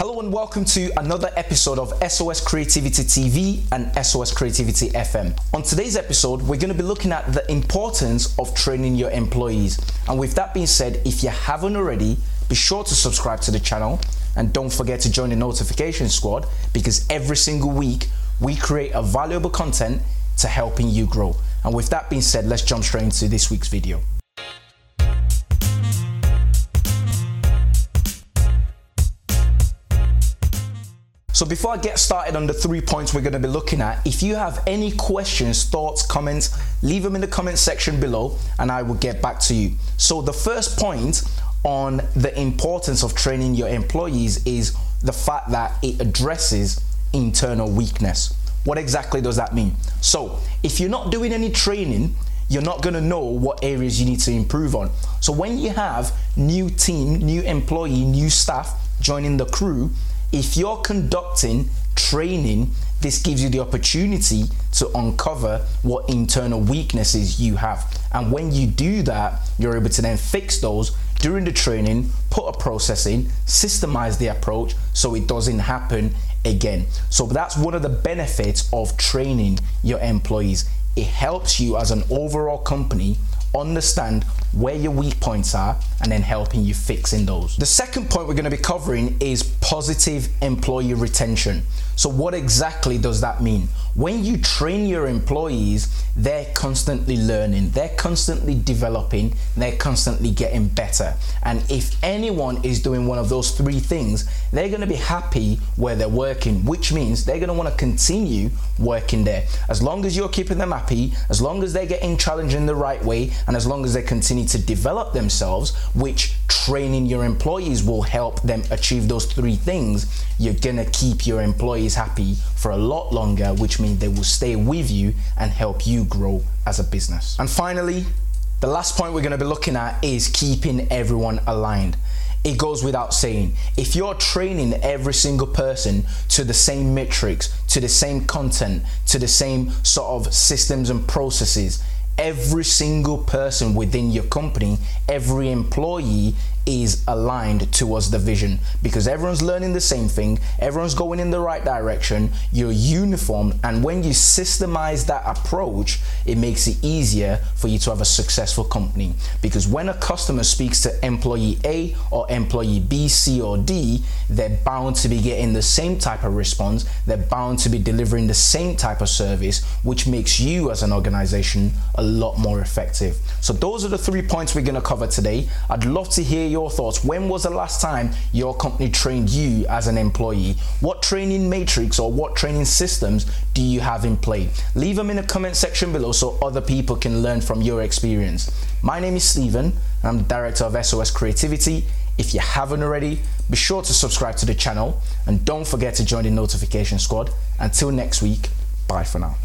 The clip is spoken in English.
Hello and welcome to another episode of SOS Creativity TV and SOS Creativity FM. On today's episode, we're going to be looking at the importance of training your employees. And with that being said, if you haven't already, be sure to subscribe to the channel and don't forget to join the notification squad because every single week we create a valuable content to helping you grow. And with that being said, let's jump straight into this week's video. So before I get started on the three points we're going to be looking at, if you have any questions, thoughts, comments, leave them in the comment section below and I will get back to you. So the first point on the importance of training your employees is the fact that it addresses internal weakness. What exactly does that mean? So if you're not doing any training, you're not going to know what areas you need to improve on. So when you have new team, new employee, new staff joining the crew, if you're conducting training, this gives you the opportunity to uncover what internal weaknesses you have. And when you do that, you're able to then fix those during the training, put a process in, systemize the approach so it doesn't happen again. So that's one of the benefits of training your employees. It helps you as an overall company understand where your weak points are and then helping you fixing those. The second point we're going to be covering is positive employee retention. So what exactly does that mean? When you train your employees, they're constantly learning, they're constantly developing, they're constantly getting better. And if anyone is doing one of those three things, they're going to be happy where they're working, which means they're going to want to continue working there. As long as you're keeping them happy, as long as they're getting challenged in the right way, and as long as they continue to develop themselves, which training your employees will help them achieve those three things, you're gonna keep your employees happy for a lot longer, which means they will stay with you and help you grow as a business. And finally, the last point we're gonna be looking at is keeping everyone aligned it goes without saying. If you're training every single person to the same metrics, to the same content, to the same sort of systems and processes, every single person within your company, every employee is aligned towards the vision because everyone's learning the same thing, everyone's going in the right direction, you're uniform, and when you systemize that approach, it makes it easier for you to have a successful company. Because when a customer speaks to employee A or employee B, C, or D, they're bound to be getting the same type of response, they're bound to be delivering the same type of service, which makes you as an organization a lot more effective. So, those are the three points we're going to cover today. I'd love to hear your thoughts. When was the last time your company trained you as an employee? What training matrix or what training systems do you have in play? Leave them in the comment section below so other people can learn from your experience. My name is Stephen, I'm the director of SOS Creativity. If you haven't already, be sure to subscribe to the channel and don't forget to join the notification squad. Until next week, bye for now.